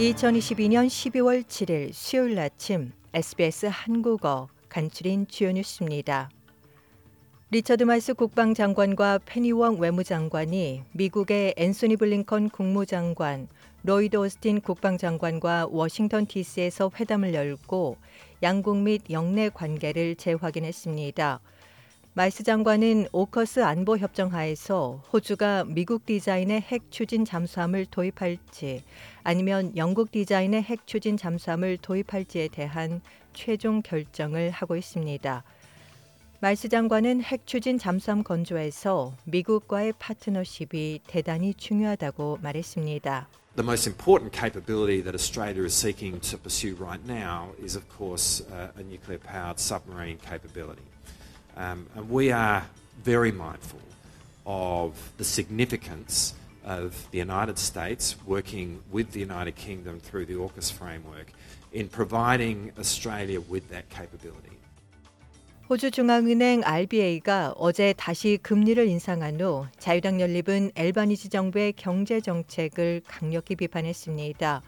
2022년 12월 7일 수요일 아침 SBS 한국어 간추린 주요 뉴스입니다. 리처드 말스 국방장관과 페니 웡 외무장관이 미국의 앤소니 블링컨 국무장관, 로이드 오스틴 국방장관과 워싱턴 DC에서 회담을 열고 양국 및 역내 관계를 재확인했습니다. 말스 장관은 오커스 안보 협정 하에서 호주가 미국 디자인의 핵 추진 잠수함을 도입할지 아니면 영국 디자인의 핵 추진 잠수함을 도입할지에 대한 최종 결정을 하고 있습니다. 마이스 장관은 핵 추진 잠수함 건조에서 미국과의 파트너십이 대단히 중요하다고 말했습니다. The most important capability that Australia is seeking to pursue right now is, of course, uh, a nuclear powered submarine capability. Um, and we are very mindful of the significance of the United States working with the United Kingdom through the AUKUS framework in providing Australia with that capability. 호주 중앙은행 RBA가 어제 다시 금리를 인상한 후 자유당 연립은 엘바니지 정부의 경제 정책을 강력히 비판했습니다.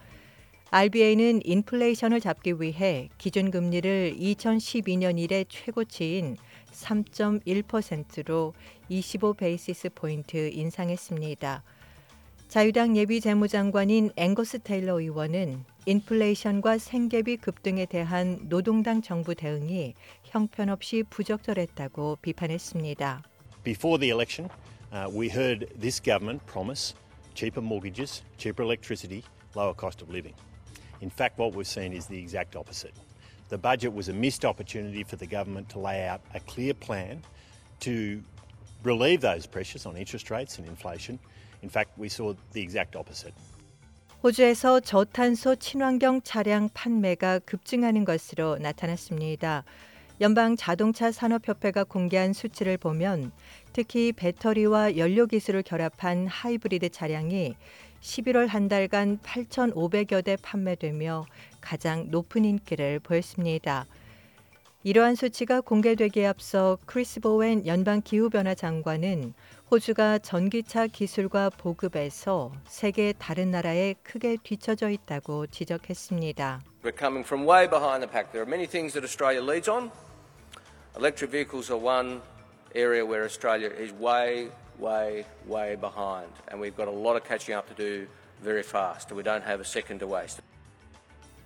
RBA는 인플레이션을 잡기 위해 기준 금리를 2012년 이래 최고치인 3.1%로 25 베이시스 포인트 인상했습니다. 자유당 예비 재무장관인 앵거스 테일러 의원은 인플레이션과 생계비 급등에 대한 노동당 정부 대응이 형편없이 부적절했다고 비판했습니다. Before the election, uh, we heard this government promise cheaper mortgages, cheaper electricity, lower cost of living. In fact, what we've seen is the exact opposite. The budget was a missed opportunity for the government to lay out a clear plan to relieve those pressures on interest rates and inflation. In fact, we saw the exact opposite. 호주에서 저탄소 친환경 차량 판매가 급증하는 것으로 나타났습니다. 연방 자동차 산업협회가 공개한 수치를 보면 특히 배터리와 연료 기술을 결합한 하이브리드 차량이 11월 한 달간 8,500여 대 판매되며 가장 높은 인기를 보였습니다. 이러한 수치가 공개되기에 앞서 크리스 보웬 연방 기후변화 장관은 호주가 전기차 기술과 보급에서 세계 다른 나라에 크게 뒤처져 있다고 지적했습니다. We're coming from way behind the pack. There are many things that Australia leads on. Electric vehicles are one area where Australia is way, way, way behind, and we've got a lot of catching up to do very fast. We don't have a second to waste.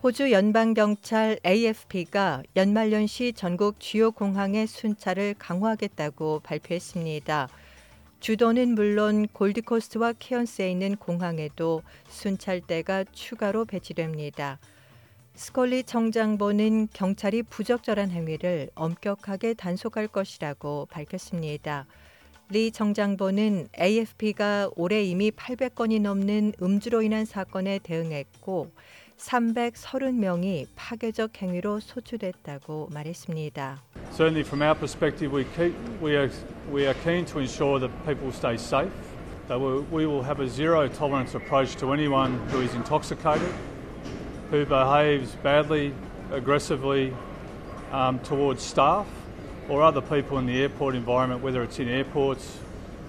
호주 연방경찰 AFP가 연말연시 전국 주요 공항의 순찰을 강화하겠다고 발표했습니다. 주도는 물론 골드코스트와 케언스에 있는 공항에도 순찰대가 추가로 배치됩니다. 스콜리 청장보는 경찰이 부적절한 행위를 엄격하게 단속할 것이라고 밝혔습니다. 리 정장보는 AFP가 올해 이미 800건이 넘는 음주로 인한 사건에 대응했고 330명이 파괴적 행위로 소추됐다고 말했습니다. Certainly, from our perspective, we we are we are keen to ensure that people stay safe. That we, we will have a zero tolerance approach to anyone who is intoxicated, who behaves badly, aggressively um, towards staff or other people in the airport environment, whether it's in airports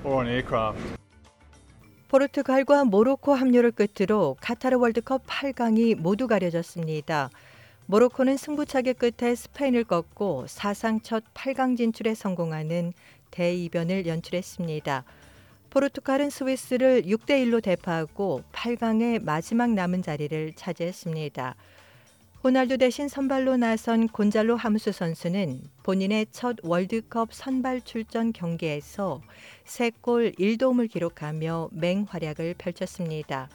or on aircraft. 포르투갈과 모로코 합류를 끝으로 카타르 월드컵 8강이 모두 가려졌습니다. 모로코는 승부차기 끝에 스페인을 꺾고 사상 첫 8강 진출에 성공하는 대이변을 연출했습니다. 포르투갈은 스위스를 6대 1로 대파하고 8강의 마지막 남은 자리를 차지했습니다. 호날두 대신 선발로 나선 곤잘로 하무스 선수는 본인의 첫 월드컵 선발 출전 경기에서 3골 1도움을 기록하며 맹활약을 펼쳤습니다.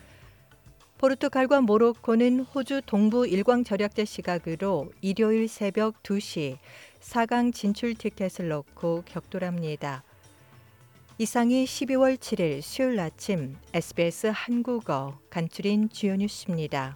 포르투갈과 모로코는 호주 동부 일광 절약제 시각으로 일요일 새벽 2시 4강 진출 티켓을 넣고 격돌합니다. 이상이 12월 7일 수요일 아침 SBS 한국어 간추린 주요 뉴스입니다.